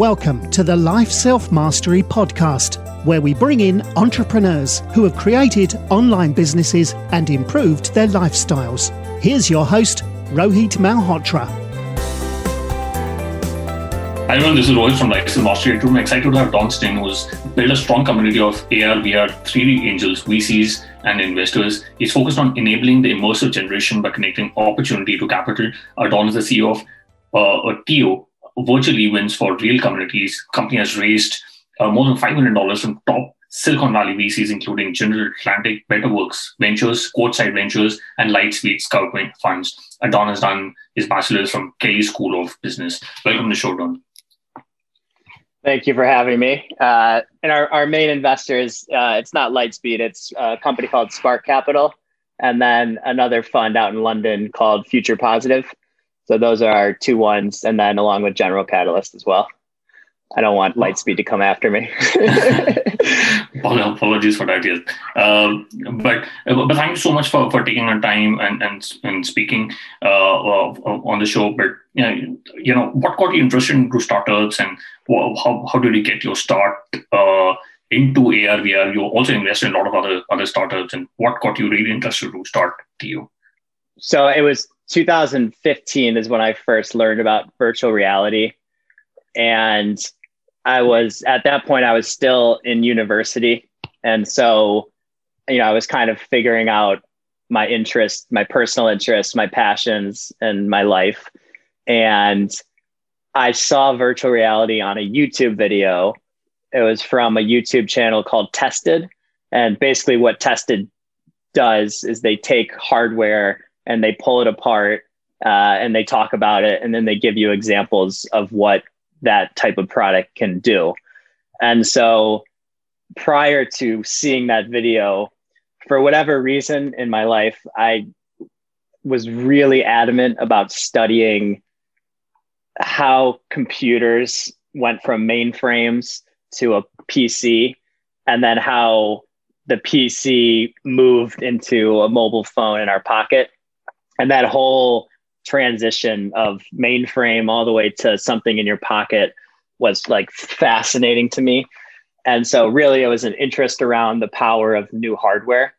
Welcome to the Life Self Mastery Podcast, where we bring in entrepreneurs who have created online businesses and improved their lifestyles. Here's your host, Rohit Malhotra. Hi everyone, this is Rohit from Life Self Mastery. I'm excited to have Don Stin, who's built a strong community of AR, VR, 3D angels, VCs, and investors. He's focused on enabling the immersive generation by connecting opportunity to capital. Uh, Don is the CEO of uh, Teooh, virtual events for real communities. Company has raised uh, more than $5 million from top Silicon Valley VCs, including General Atlantic, Betaworks Ventures, Courtside Ventures, and Lightspeed Scout Funds. And Don has done his bachelor's from Kelley School of Business. Welcome to show, Don. Thank you for having me. Uh, and our, our main investors, uh, it's not Lightspeed, it's a company called Spark Capital, and then another fund out in London called Future Positive. So those are our two ones, and then along with General Catalyst as well. I don't want Lightspeed to come after me. Apologies for that, yes. Um, but but thank you so much for, for taking the time and and, and speaking uh, on the show. But you know, you know, what got you interested into startups, and how how did you get your start uh, into AR VR? You also invested in a lot of other other startups, and what got you really interested to start Teooh? So it was 2015 is when I first learned about virtual reality. And I was at that point, I was still in university. And so, you know, I was kind of figuring out my interests, my personal interests, my passions, and my life. And I saw virtual reality on a YouTube video. It was from a YouTube channel called Tested. And basically, what Tested does is they take hardware and they pull it apart uh, and they talk about it and then they give you examples of what that type of product can do. And so prior to seeing that video, for whatever reason in my life, I was really adamant about studying how computers went from mainframes to a PC and then how the PC moved into a mobile phone in our pocket and that whole transition of mainframe all the way to something in your pocket was like fascinating to me. And so, really, it was an interest around the power of new hardware.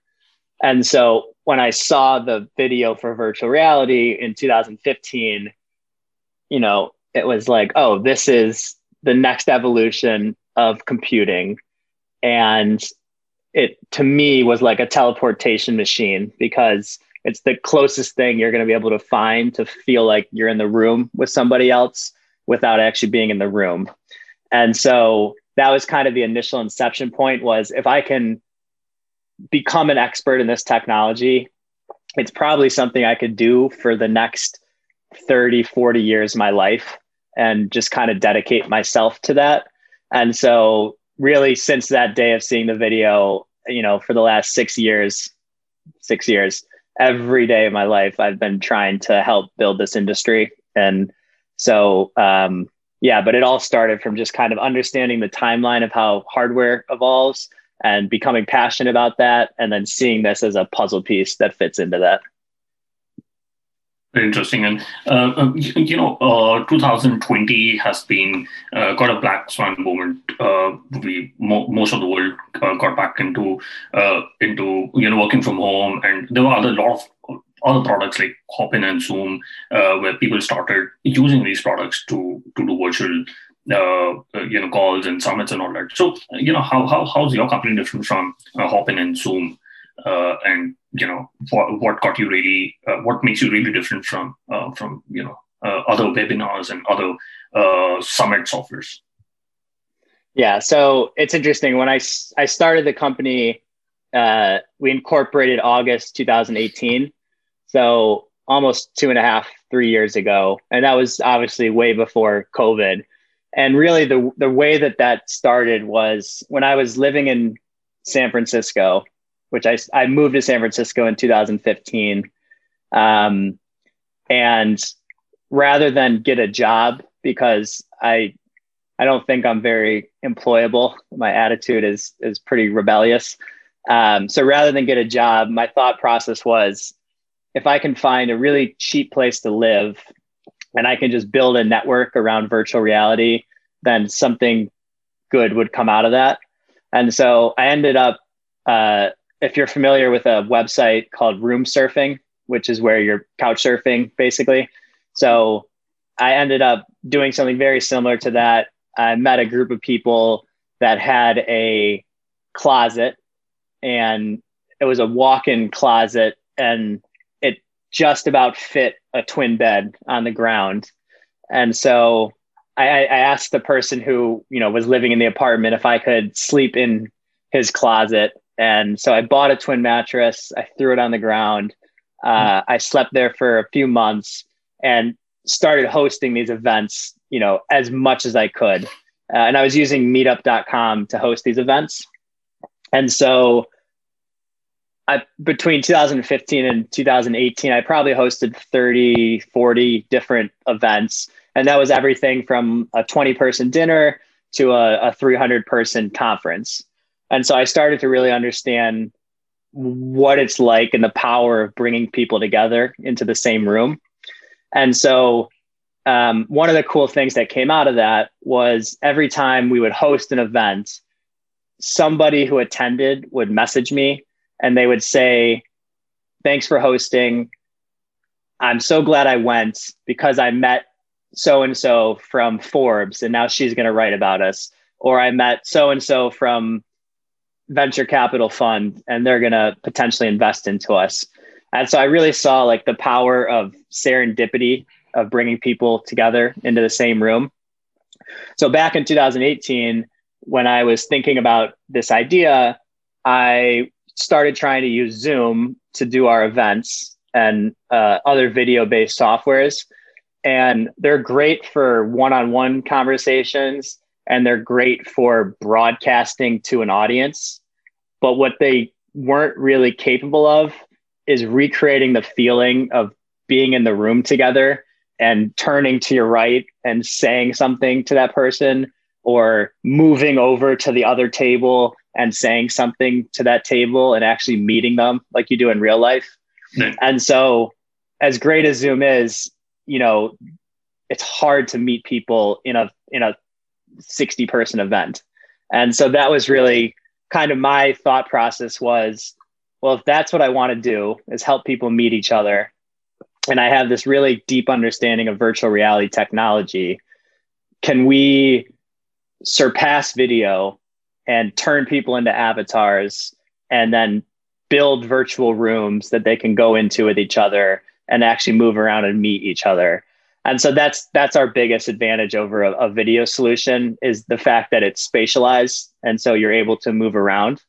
And so, when I saw the video for virtual reality in 2015, you know, it was like, oh, this is the next evolution of computing. And it to me was like a teleportation machine because it's the closest thing you're going to be able to find to feel like you're in the room with somebody else without actually being in the room. And so that was kind of the initial inception point was if I can become an expert in this technology, it's probably something I could do for the next 30, 40 years of my life and just kind of dedicate myself to that. And so really since that day of seeing the video, you know, for the last 6 years, 6 years, every day of my life I've been trying to help build this industry. And so, um, yeah, but it all started from just kind of understanding the timeline of how hardware evolves and becoming passionate about that, and then seeing this as a puzzle piece that fits into that. Interesting. And, uh, um, you know, uh, 2020 has been uh, got a black swan moment. Uh, we mo- most of the world uh, got back into uh, into you know working from home, and there were other lot of other products like Hopin and Zoom, where people started using these products to to do virtual you know calls and summits and all that. So you know how how how's your company different from Hopin and Zoom? and you know what, what got you really uh, what makes you really different from uh, from you know uh, other webinars and other uh, summit offers? Yeah so it's interesting. When i i started the company uh, we incorporated august 2018 so almost two and a half three years ago. And that was obviously way before covid. And really the the way that that started was when i was living in san francisco which I, I moved to San Francisco in 2015. Um, and rather than get a job, because I, I don't think I'm very employable. My attitude is, is pretty rebellious. Um, so rather than get a job, my thought process was if I can find a really cheap place to live and I can just build a network around virtual reality then something good would come out of that. And so I ended up, uh, if you're familiar with a website called Room Surfing, which is where you're couch surfing basically. So I ended up doing something very similar to that. I met a group of people that had a closet and it was a walk-in closet and it just about fit a twin bed on the ground. And so I, I asked the person who, you know, was living in the apartment if I could sleep in his closet. And so I bought a twin mattress. I threw it on the ground. Uh, I slept there for a few months and started hosting these events, you know, as much as I could. Uh, and I was using meetup.com to host these events. And so I, between 2015 and 2018, I probably hosted 30, 40 different events. And that was everything from a 20 person dinner to a, a 300 person conference. And so I started to really understand what it's like and the power of bringing people together into the same room. And so um, one of the cool things that came out of that was every time we would host an event, somebody who attended would message me and they would say, Thanks for hosting. I'm so glad I went because I met so and so from Forbes and now she's going to write about us. Or I met so and so from venture capital fund and they're going to potentially invest into us. And so I really saw like the power of serendipity of bringing people together into the same room. So back in 2018, when I was thinking about this idea, I started trying to use Zoom to do our events and uh, other video based softwares. And they're great for one on one conversations and they're great for broadcasting to an audience. But what they weren't really capable of is recreating the feeling of being in the room together and turning to your right and saying something to that person or moving over to the other table and saying something to that table and actually meeting them like you do in real life. Mm. And so as great as Zoom is, you know, it's hard to meet people in a in a 60 person event. And so that was really kind of my thought process was well if that's what I want to do is help people meet each other and I have this really deep understanding of virtual reality technology. Can we surpass video and turn people into avatars and then build virtual rooms that they can go into with each other and actually move around and meet each other? And so that's that's our biggest advantage over a, a video solution is the fact that it's spatialized and so you're able to move around.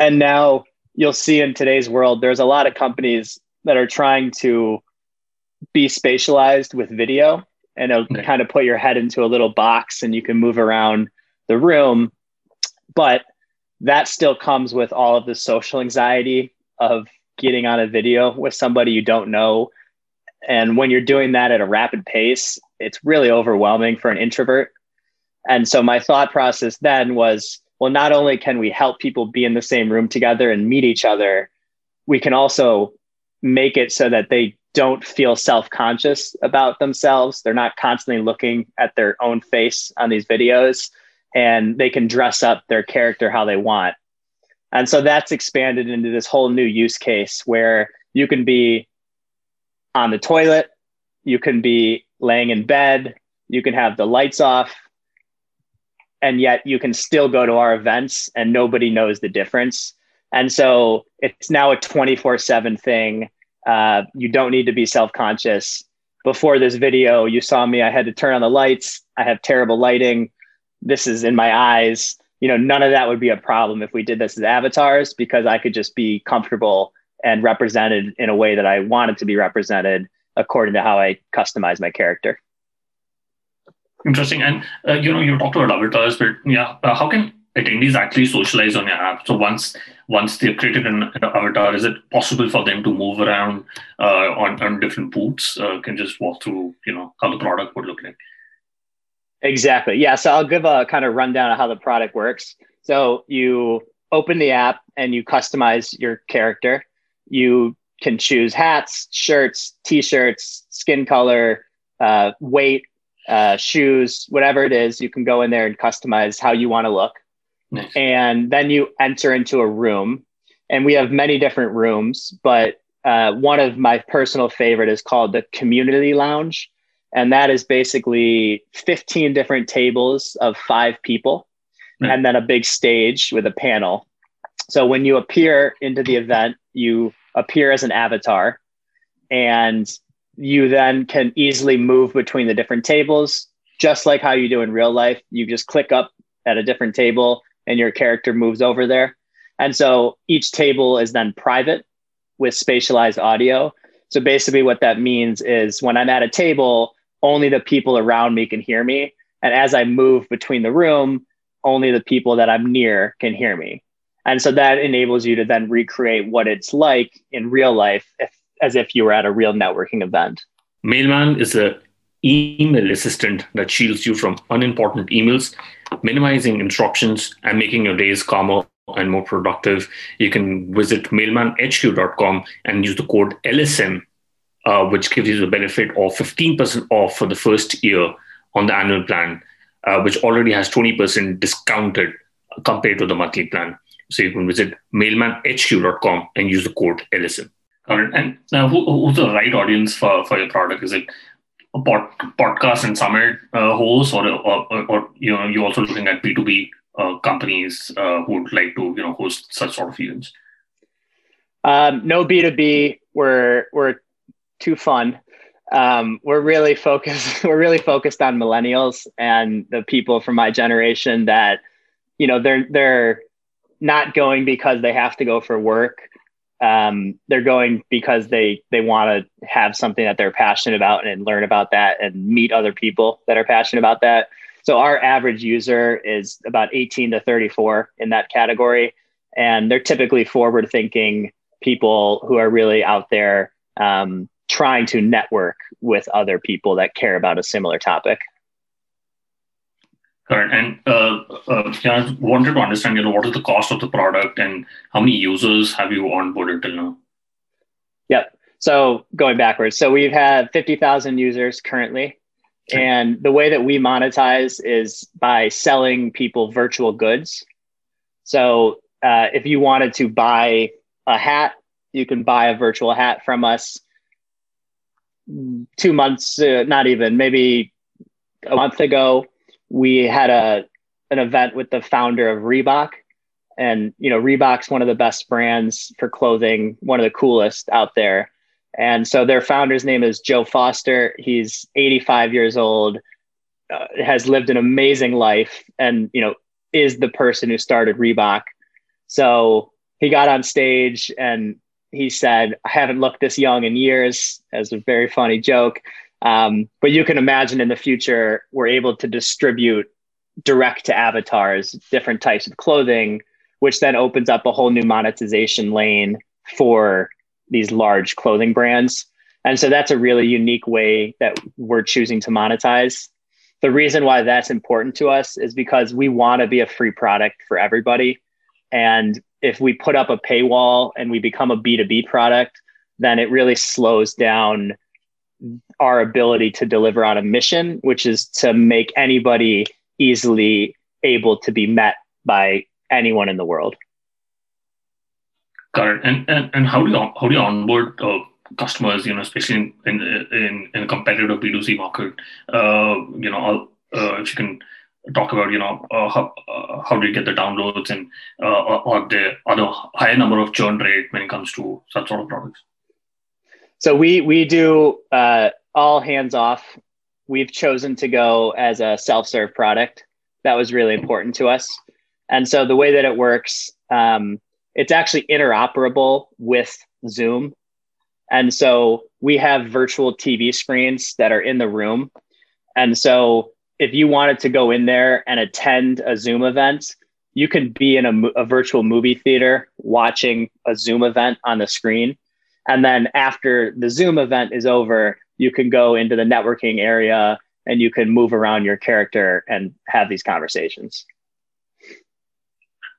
And now you'll see in today's world there's a lot of companies that are trying to be spatialized with video and it'll okay. kind of put your head into a little box and you can move around the room but that still comes with all of the social anxiety of getting on a video with somebody you don't know and when you're doing that at a rapid pace it's really overwhelming for an introvert. And so my thought process then was well not only can we help people be in the same room together and meet each other we can also make it so that they don't feel self-conscious about themselves. They're not constantly looking at their own face on these videos and they can dress up their character how they want. And so that's expanded into this whole new use case where you can be on the toilet you can be laying in bed you can have the lights off and yet you can still go to our events and nobody knows the difference and so it's now a 24 7 thing uh, you don't need to be self conscious. Before this video, you saw me, I had to turn on the lights. I have terrible lighting. This is in my eyes. You know, none of that would be a problem if we did this as avatars because I could just be comfortable and represented in a way that I wanted to be represented according to how I customize my character. Interesting. And, uh, you know, you talked about avatars, but yeah, uh, how can attendees actually socialize on your app. So once once they've created an, avatar, is it possible for them to move around uh, on, on different booths? Uh, can just walk through, you know, how the product would look like. Exactly. Yeah. So I'll give a kind of rundown of how the product works. So you open the app and you customize your character. You can choose hats, shirts, t-shirts, skin color, uh, weight, uh, shoes, whatever it is. You can go in there and customize how you want to look. Nice. And then you enter into a room. And we have many different rooms, but uh, one of my personal favorite is called the Community Lounge. And that is basically 15 different tables of five people right. and then a big stage with a panel. So when you appear into the event, you appear as an avatar and you then can easily move between the different tables, just like how you do in real life. You just click up at a different table and your character moves over there. And so each table is then private with spatialized audio. So basically, what that means is when I'm at a table, only the people around me can hear me. And as I move between the room, only the people that I'm near can hear me. And so that enables you to then recreate what it's like in real life if, as if you were at a real networking event. Mailman is a email assistant that shields you from unimportant emails, minimizing interruptions and making your days calmer and more productive, you can visit mailmanhq.com and use the code LSM, uh, which gives you the benefit of 15% off for the first year on the annual plan, uh, which already has 20% discounted compared to the monthly plan. So you can visit mailmanhq.com and use the code LSM. And now, who, who's the right audience for, for your product? Is it a pod, podcast and summit uh, hosts, or, or, or, you know, you're also looking at B2B uh, companies uh, who would like to you know host such sort of events? Um, no B two B. We're we're too fun. Um, we're really focused. We're really focused on millennials and the people from my generation that you know they're they're not going because they have to go for work. Um, they're going because they they want to have something that they're passionate about and learn about that and meet other people that are passionate about that. So our average user is about 18 to 34 in that category. And they're typically forward thinking people who are really out there um, trying to network with other people that care about a similar topic. Correct. And uh, uh, I wanted to understand, you know, what is the cost of the product and how many users have you onboarded till now? Yep. So going backwards, so we've had 50,000 users currently. And the way that we monetize is by selling people virtual goods. So uh, if you wanted to buy a hat, you can buy a virtual hat from us. Two months, uh, not even, maybe a month ago, we had a an event with the founder of Reebok. And you know, Reebok's one of the best brands for clothing, one of the coolest out there. And so their founder's name is Joe Foster. He's 85 years old, uh, has lived an amazing life, and you know is the person who started Reebok. So he got on stage and he said, "I haven't looked this young in years," as a very funny joke. Um, but you can imagine in the future we're able to distribute direct to avatars different types of clothing, which then opens up a whole new monetization lane for these large clothing brands. And so that's a really unique way that we're choosing to monetize. The reason why that's important to us is because we want to be a free product for everybody. And if we put up a paywall and we become a B2B product, then it really slows down our ability to deliver on a mission, which is to make anybody easily able to be met by anyone in the world. Got it. And, and, and how do you how do you onboard uh, customers? You know, especially in in in, a competitive B two C market. Uh, you know, uh, if you can talk about you know uh, how uh, how do you get the downloads and uh, or the other higher number of churn rate when it comes to such sort of products. So we we do all hands off. We've chosen to go as a self serve product. That was really important to us. And so the way that it works. Um, it's actually interoperable with Zoom. And so we have virtual TV screens that are in the room. And so if you wanted to go in there and attend a Zoom event, you can be in a, a, virtual movie theater watching a Zoom event on the screen. And then after the Zoom event is over, you can go into the networking area and you can move around your character and have these conversations.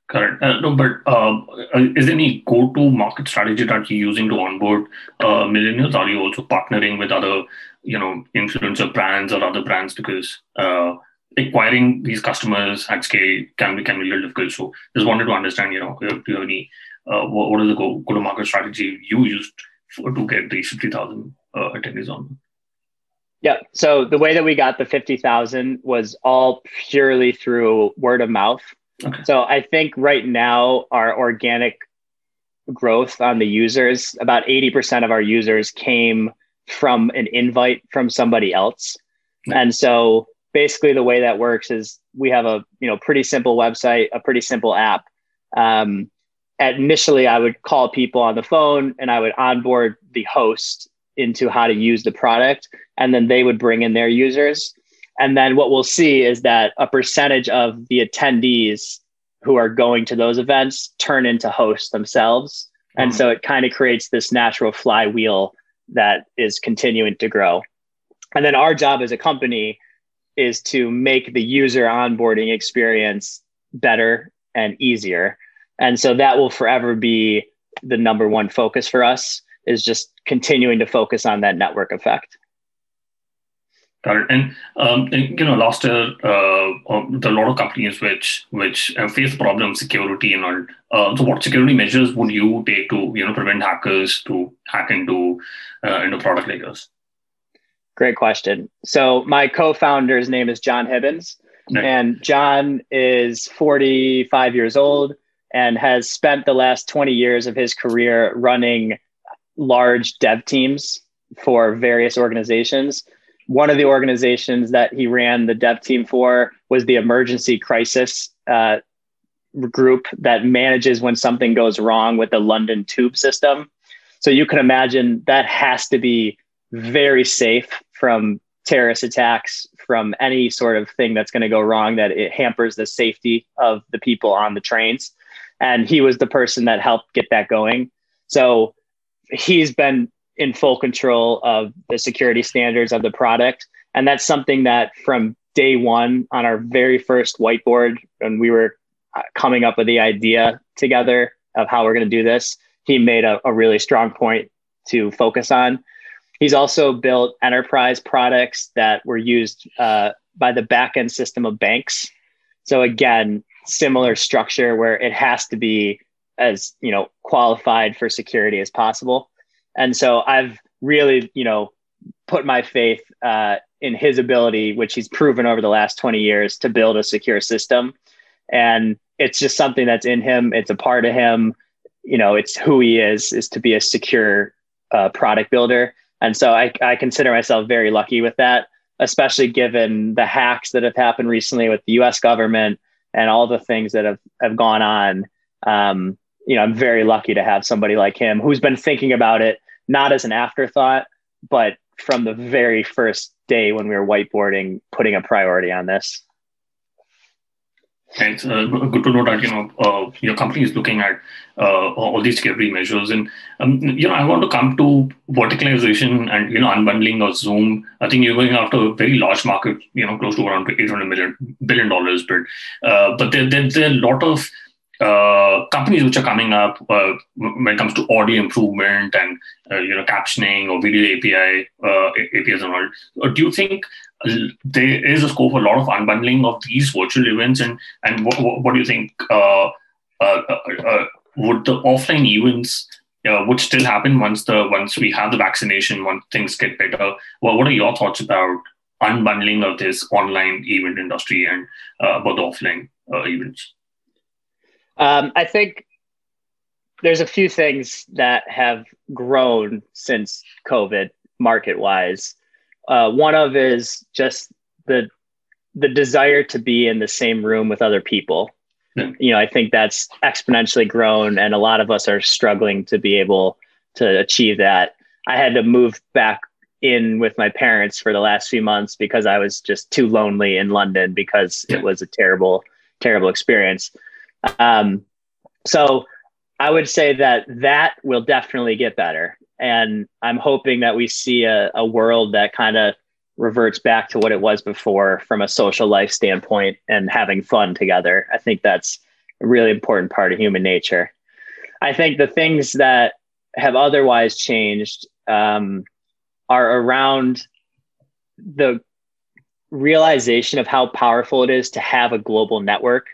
Correct. Uh, no, but uh, is there any go-to market strategy that you're using to onboard uh, millennials? Are you also partnering with other you know influencer brands or other brands because uh, acquiring these customers at scale can be can be a little difficult. So just wanted to understand, you know, do you have any uh, what, what is the go go to market strategy you used for, to get these fifty thousand uh, attendees on? Yeah. So the way that we got the 50,000 was all purely through word of mouth. Okay. So I think right now our organic growth on the users, about 80% of our users came from an invite from somebody else. And so basically the way that works is we have a, you know, pretty simple website, a pretty simple app. Um, initially I would call people on the phone and I would onboard the host into how to use the product and then they would bring in their users. And then what we'll see is that a percentage of the attendees who are going to those events turn into hosts themselves. And mm-hmm. so it kind of creates this natural flywheel that is continuing to grow. And then our job as a company is to make the user onboarding experience better and easier and so that will forever be the number one focus for us is just continuing to focus on that network effect. Got it. And, um, and you know, last year, uh, um, there are a lot of companies which which face problem security and all. Uh, so, what security measures would you take to you know prevent hackers to hack into uh, into product like? Great question. So, my co-founder's name is John Hibbins, right. and John is 45 years old and has spent the last 20 years of his career running large dev teams for various organizations. One of the organizations that he ran the dev team for was the emergency crisis uh, group that manages when something goes wrong with the London tube system. So you can imagine that has to be very safe from terrorist attacks, from any sort of thing that's going to go wrong that it hampers the safety of the people on the trains. And he was the person that helped get that going. So he's been in full control of the security standards of the product. And that's something that from day one on our very first whiteboard, when we were uh, coming up with the idea together of how we're going to do this, he made a, a really strong point to focus on. He's also built enterprise products that were used uh, by the backend system of banks. So again, similar structure where it has to be as you know qualified for security as possible. And so i've really you know put my faith uh, in his ability which he's proven over the last 20 years to build a secure system. And it's just something that's in him. It's a part of him. You know it's who he is is to be a secure uh, product builder. And so I, I consider myself very lucky with that especially given the hacks that have happened recently with the us government and all the things that have, have gone on um, you know, I'm very lucky to have somebody like him who's been thinking about it not as an afterthought, but from the very first day when we were whiteboarding, putting a priority on this. Thanks. Uh, good to know that you know uh, your company is looking at uh, all these security measures, and um, you know I want to come to verticalization and you know unbundling of Zoom. I think you're going after a very large market, you know, close to around 800 million billion dollars, but uh, but there, there, there are a lot of uh, companies which are coming up uh, when it comes to audio improvement and uh, you know captioning or video API uh, APIs and all. Uh, do you think there is a scope for a lot of unbundling of these virtual events and and what, what do you think uh, uh, uh, would the offline events would still happen once the once we have the vaccination once things get better? Well, what are your thoughts about unbundling of this online event industry and about the offline events? Um, I think there's a few things that have grown since COVID market wise. Uh, one of is just the the desire to be in the same room with other people. Yeah. You know, I think that's exponentially grown, and a lot of us are struggling to be able to achieve that. I had to move back in with my parents for the last few months because I was just too lonely in London because yeah. it was a terrible, terrible experience. Um, so I would say that that will definitely get better. And I'm hoping that we see a, a world that kind of reverts back to what it was before from a social life standpoint and having fun together. I think that's a really important part of human nature. I think the things that have otherwise changed um, are around the realization of how powerful it is to have a global network.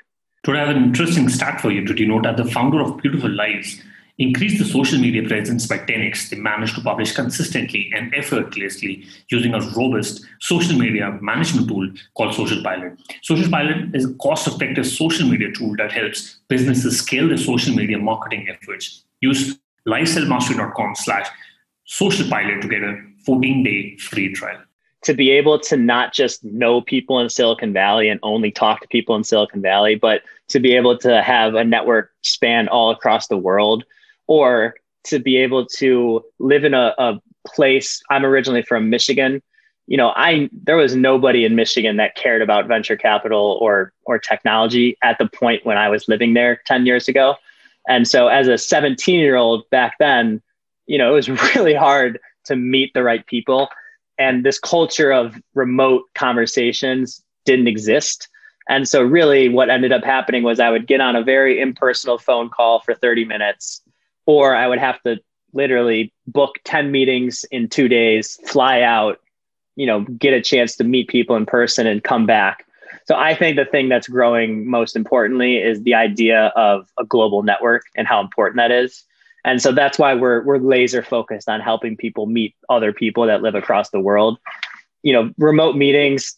To have an interesting stat for you, did you know that the founder of Beautiful Lives increased the social media presence by 10x. They managed to publish consistently and effortlessly using a robust social media management tool called Social Pilot. Social Pilot is a cost effective social media tool that helps businesses scale their social media marketing efforts. Use livesellmastery.com slash social pilot to get a 14 day free trial. To be able to not just know people in Silicon Valley and only talk to people in Silicon Valley, but to be able to have a network span all across the world or to be able to live in a, a place. I'm originally from Michigan. You know, I there was nobody in Michigan that cared about venture capital or or technology at the point when I was living there 10 years ago. And so as a 17 year old back then, you know, it was really hard to meet the right people. And this culture of remote conversations didn't exist. And so, really, what ended up happening was I would get on a very impersonal phone call for 30 minutes or I would have to literally book 10 meetings in two days, fly out, you know, get a chance to meet people in person and come back. So I think the thing that's growing most importantly is the idea of a global network and how important that is. And so that's why we're we're laser focused on helping people meet other people that live across the world. You know, remote meetings,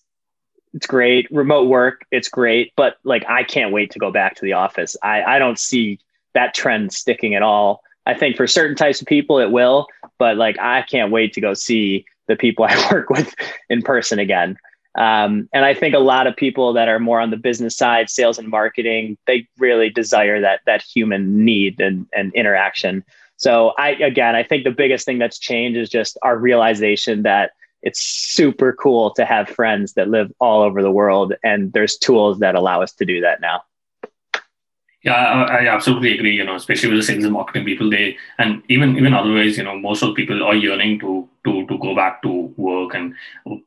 it's great. Remote work, it's great. But like I can't wait to go back to the office. I, I don't see that trend sticking at all. I think for certain types of people it will, but like I can't wait to go see the people I work with in person again. Um, and I think a lot of people that are more on the business side, sales and marketing, they really desire that that human need and, and interaction. So I again, I think the biggest thing that's changed is just our realization that it's super cool to have friends that live all over the world, and there's tools that allow us to do that now. Yeah, I, I, absolutely agree. You know, especially with the sales and marketing people, they and even even otherwise, you know, most of the people are yearning to to to go back to work, and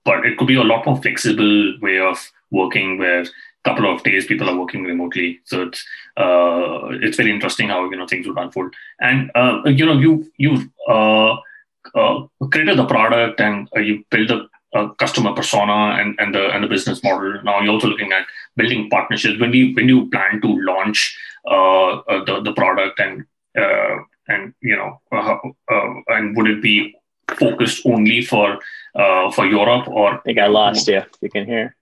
but it could be a lot more flexible way of working where a couple of days people are working remotely. So it's uh, it's very interesting how you know things would unfold. And uh, you know, you you uh, uh, created the product and uh, you build the uh, customer persona and, and the and the business model. Now you're also looking at building partnerships. When you when you plan to launch uh, uh, the the product and uh, and you know and would it be focused only for for Europe or? I think I lost you. You can hear.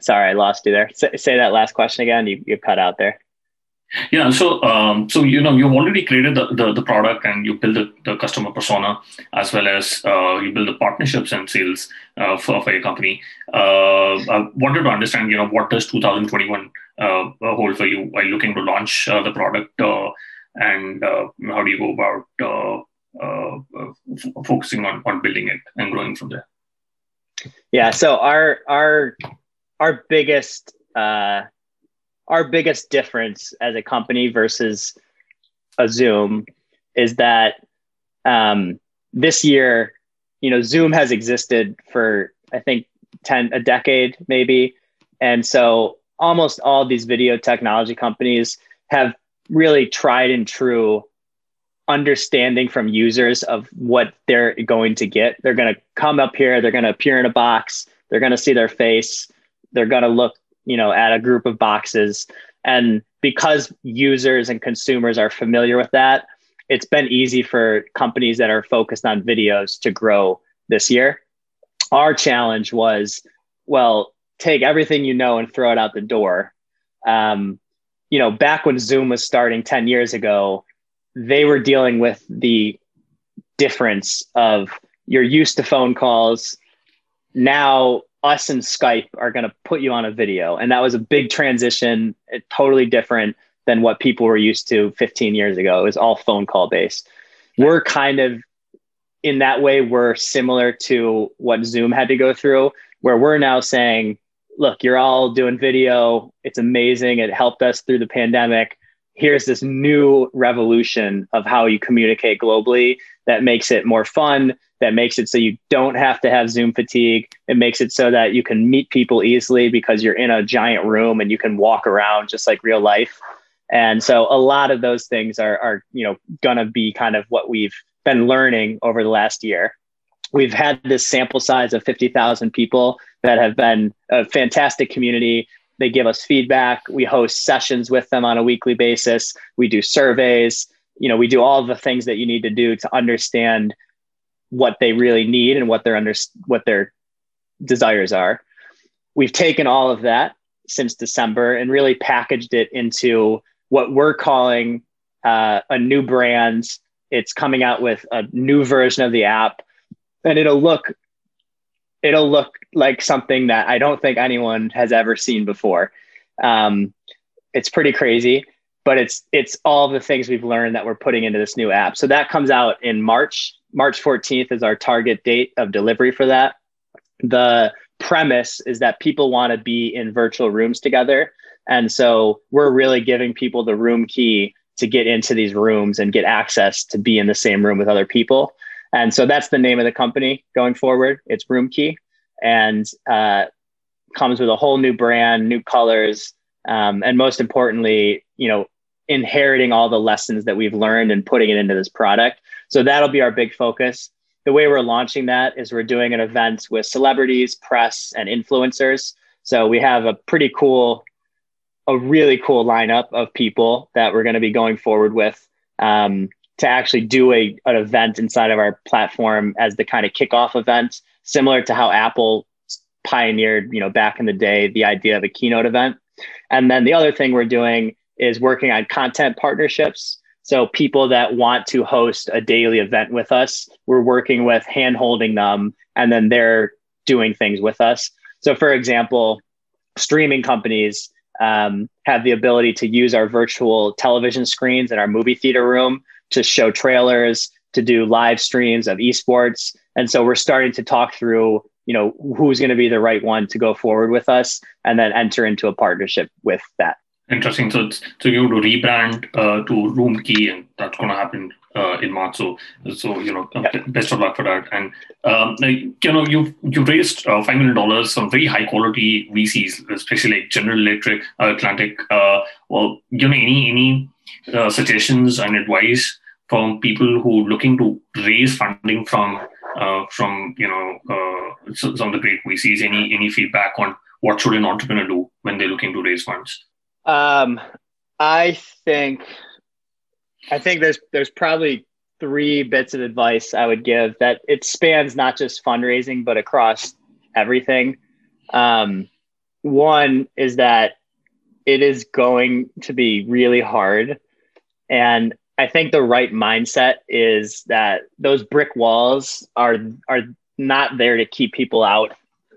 sorry, I lost you there. Say, say that last question again. You you cut out there. Yeah, so um, so you know you've already created the, the, the product and you build the, the customer persona as well as uh, you build the partnerships and sales uh, for, for your company. Uh, I wanted to understand, you know, what does 2021 uh, hold for you Are you looking to launch uh, the product, uh, and how do you go about f- focusing on on building it and growing from there? Yeah, so our our our biggest our biggest difference as a company versus a Zoom is that um, this year, you know, Zoom has existed for I think ten a decade maybe, and so almost all these video technology companies have really tried and true understanding from users of what they're going to get. They're going to come up here, they're going to appear in a box, they're going to see their face, they're going to look you know at a group of boxes. And because users and consumers are familiar with that it's been easy for companies that are focused on videos to grow this year. Our challenge was well take everything you know and throw it out the door. Um, you know back when zoom was starting 10 years ago they were dealing with the difference of you're used to phone calls. Now us and Skype are going to put you on a video. And that was a big transition, eh, totally different than what people were used to 15 years ago. It was all phone call based. We're kind of in that way, we're similar to what Zoom had to go through, where we're now saying, look, you're all doing video. It's amazing. It helped us through the pandemic. Here's this new revolution of how you communicate globally that makes it more fun, that makes it so you don't have to have Zoom fatigue. It makes it so that you can meet people easily because you're in a giant room and you can walk around just like real life. And so a lot of those things are, are you know, to be kind of what we've been learning over the last year. we've had this sample size of 50,000 people that have been a fantastic community. They give us feedback. We host sessions with them on a weekly basis. We do surveys. You know, we do all the things that you need to do to understand what they really need and what their under what their desires are. We've taken all of that since December and really packaged it into what we're calling uh, a new brand. It's coming out with a new version of the app, and it'll look it'll look like something that I don't think anyone has ever seen before. Um, it's pretty crazy, but it's it's all the things we've learned that we're putting into this new app. So that comes out in March. March 14th is our target date of delivery for that. The premise is that people want to be in virtual rooms together. And so we're really giving people the room key to get into these rooms and get access to be in the same room with other people. And so that's the name of the company going forward. It's Room Key and uh, comes with a whole new brand, new colors, um, and most importantly, you know, inheriting all the lessons that we've learned and putting it into this product. So that'll be our big focus. The way we're launching that is we're doing an event with celebrities, press, and influencers. So we have a pretty cool, a really cool lineup of people that we're going to be going forward with. Um, to actually do a, an event inside of our platform as the kind of kickoff event, similar to how Apple pioneered, you know, back in the day, the idea of a keynote event. And then the other thing we're doing is working on content partnerships. So people that want to host a daily event with us, we're working with hand holding them and then they're doing things with us. So for example, streaming companies um, have the ability to use our virtual television screens in our movie theater room to show trailers, to do live streams of esports. And so we're starting to talk through, you know, who's going to be the right one to go forward with us and then enter into a partnership with that. Interesting. So, so you're going to rebrand uh, to Room Key, and that's going to happen uh, in March. So, so you know, yeah. best of luck for that. And um, you know, you you raised uh, five million dollars from very high quality VCs, especially like General Electric, uh, Atlantic. Uh, well, you know, any any uh, suggestions and advice from people who are looking to raise funding from uh, from you know uh, some of the great VCs? Any any feedback on what should an entrepreneur do when they're looking to raise funds? Um, I think I think there's there's probably three bits of advice I would give that it spans not just fundraising but across everything. Um, one is that it is going to be really hard and I think the right mindset is that those brick walls are are not there to keep people out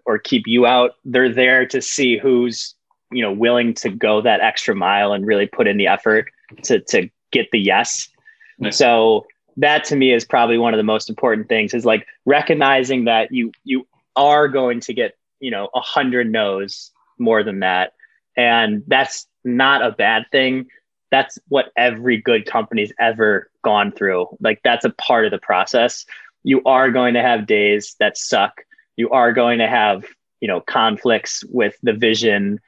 or keep you out. They're there to see who's you know willing to go that extra mile and really put in the effort to to get the yes. Nice. So that to me is probably one of the most important things is like recognizing that you you are going to get you know a hundred no's more than that and that's not a bad thing that's what every good company's ever gone through. Like that's a part of the process. You are going to have days that suck. You are going to have, you know, conflicts with the vision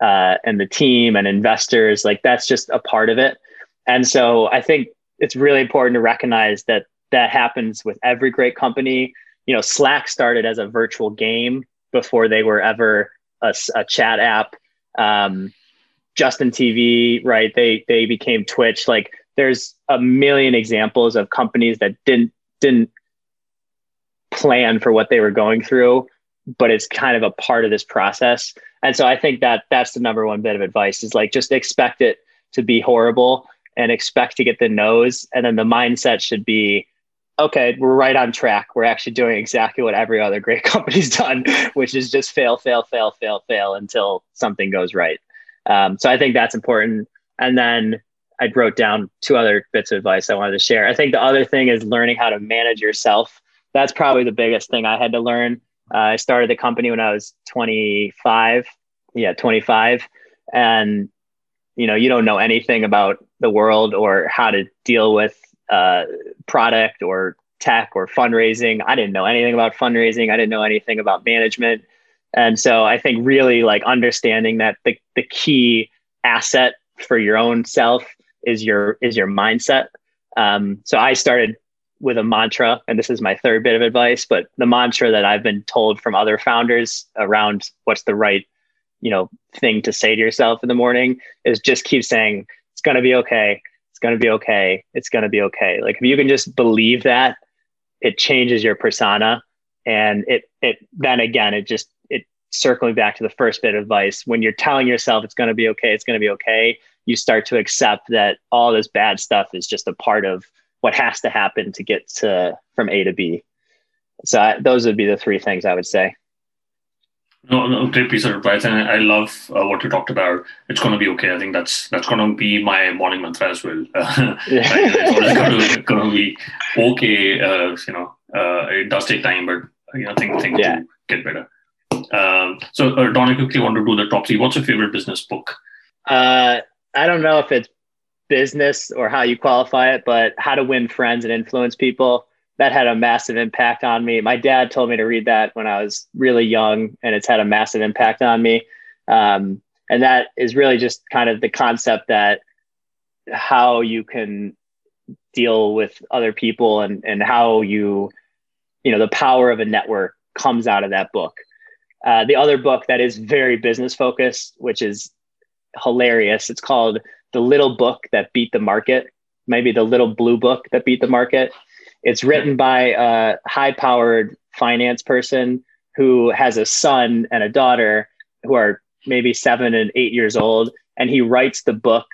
uh, and the team and investors. Like that's just a part of it. And so I think it's really important to recognize that that happens with every great company. You know, Slack started as a virtual game before they were ever a, a chat app. Um, Justin TV, right? They they became Twitch. Like there's a million examples of companies that didn't didn't plan for what they were going through, but it's kind of a part of this process. And so I think that that's the number one bit of advice is like just expect it to be horrible and expect to get the nose. And then the mindset should be, okay, we're right on track. We're actually doing exactly what every other great company's done, which is just fail, fail, fail, fail, fail until something goes right. Um, so I think that's important. And then I wrote down two other bits of advice I wanted to share. I think the other thing is learning how to manage yourself. That's probably the biggest thing I had to learn. Uh, I started the company when I was 25. Yeah, 25. And, you know, you don't know anything about the world or how to deal with uh, product or tech or fundraising. I didn't know anything about fundraising. I didn't know anything about management. And so I think really like understanding that the, the key asset for your own self is your is your mindset. Um, so I started with a mantra, and this is my third bit of advice, but the mantra that I've been told from other founders around what's the right, you know, thing to say to yourself in the morning is just keep saying, it's to be okay. It's to be okay. It's to be okay. Like if you can just believe that, it changes your persona. And it, it, then again, it just, it circling back to the first bit of advice, when you're telling yourself it's to be okay, it's to be okay, you start to accept that all this bad stuff is just a part of what has to happen to get to from A to B. So I, those would be the three things I would say. No, no, great piece of advice, and I love uh, what you talked about. It's going to be okay. I think that's that's going to be my morning mantra as well. Uh, it's going to be okay. Uh, you know, uh, it does take time, but you know, things things yeah. get better. Um, so, uh, Don, I quickly want to do the top three. What's your favorite business book? Uh, I don't know if it's business or how you qualify it, but How to Win Friends and Influence People. That had a massive impact on me. My dad told me to read that when I was really young, and it's had a massive impact on me. Um, and that is really just kind of the concept that how you can deal with other people and and how you you know the power of a network comes out of that book uh, the other book that is very business focused which is hilarious it's called the little book that beat the market, maybe the little blue book that beat the market. It's written by a high powered finance person who has a son and a daughter who are maybe seven and eight years old. And he writes the book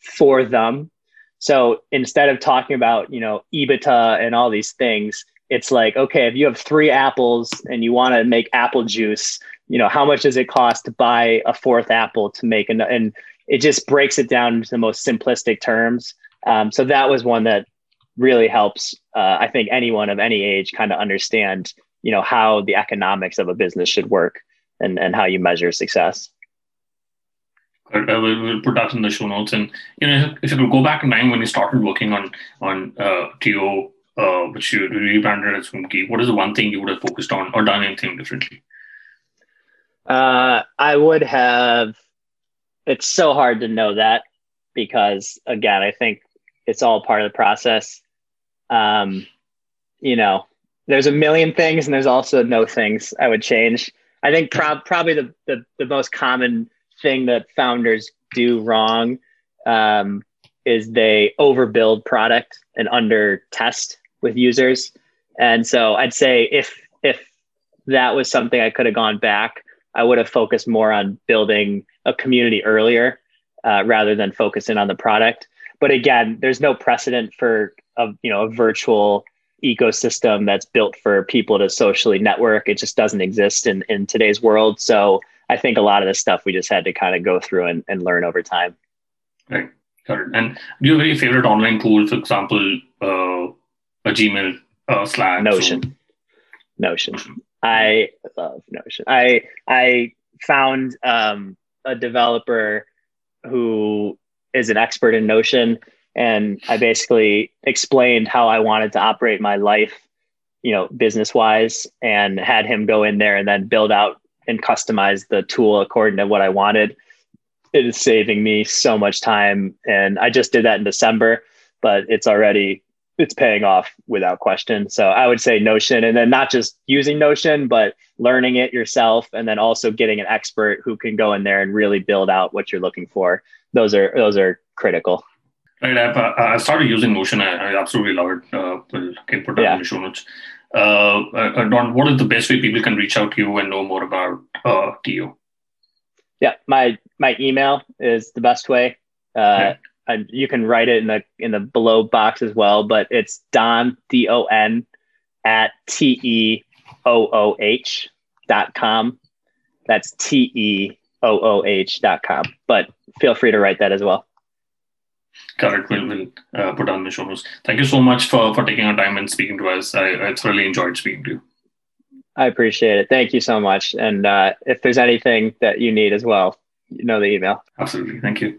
for them. So instead of talking about, you know, EBITDA and all these things, it's like, okay, if you have three apples and you want to make apple juice, you know, how much does it cost to buy a fourth apple to make an, and it just breaks it down into the most simplistic terms. Um, so that was one that really helps. Uh, I think anyone of any age kind of understand, you know, how the economics of a business should work and and how you measure success. Uh, we'll put that in the show notes. And you know, if you could go back in time when you started working on on uh, Teooh, uh, which you rebranded as Swimkey, what is the one thing you would have focused on or done anything differently? Uh, I would have it's so hard to know that because again, I think it's all part of the process. Um, you know, there's a million things and there's also no things I would change. I think prob- probably the, the, the most common thing that founders do wrong um, is they overbuild product and under test with users. And so I'd say if if that was something I could have gone back, I would have focused more on building a community earlier uh, rather than focusing on the product. But again, there's no precedent for a you know a virtual ecosystem that's built for people to socially network. It just doesn't exist in in today's world. So I think a lot of this stuff we just had to kind of go through and, and learn over time. Right. Got it. And do you have any favorite online tool, for example, uh, a Gmail, uh, Slack, Notion? So- Notion. I love Notion. I I found um, a developer who is an expert in Notion, and I basically explained how I wanted to operate my life, you know, business wise, and had him go in there and then build out and customize the tool according to what I wanted. It is saving me so much time, and I just did that in December, but it's already it's paying off without question. So I would say Notion, and then not just using Notion, but learning it yourself, and then also getting an expert who can go in there and really build out what you're looking for. Those are those are critical. Right, I've, uh, I started using Notion. I, I absolutely love it. Uh, can put that yeah. in the show notes. Uh, uh, Don, what is the best way people can reach out to you and know more about uh, Teooh? Yeah, my my email is the best way. Uh, and you can write it in the in the below box as well, but it's Don D O N at T E O O H dot com. That's T E O O H dot com. But feel free to write that as well. It. We'll, we'll uh, put on the show notes. Thank you so much for, for taking our time and speaking to us. I, I thoroughly enjoyed speaking to you. I appreciate it. Thank you so much. And uh, if there's anything that you need as well, you know the email. Absolutely. Thank you.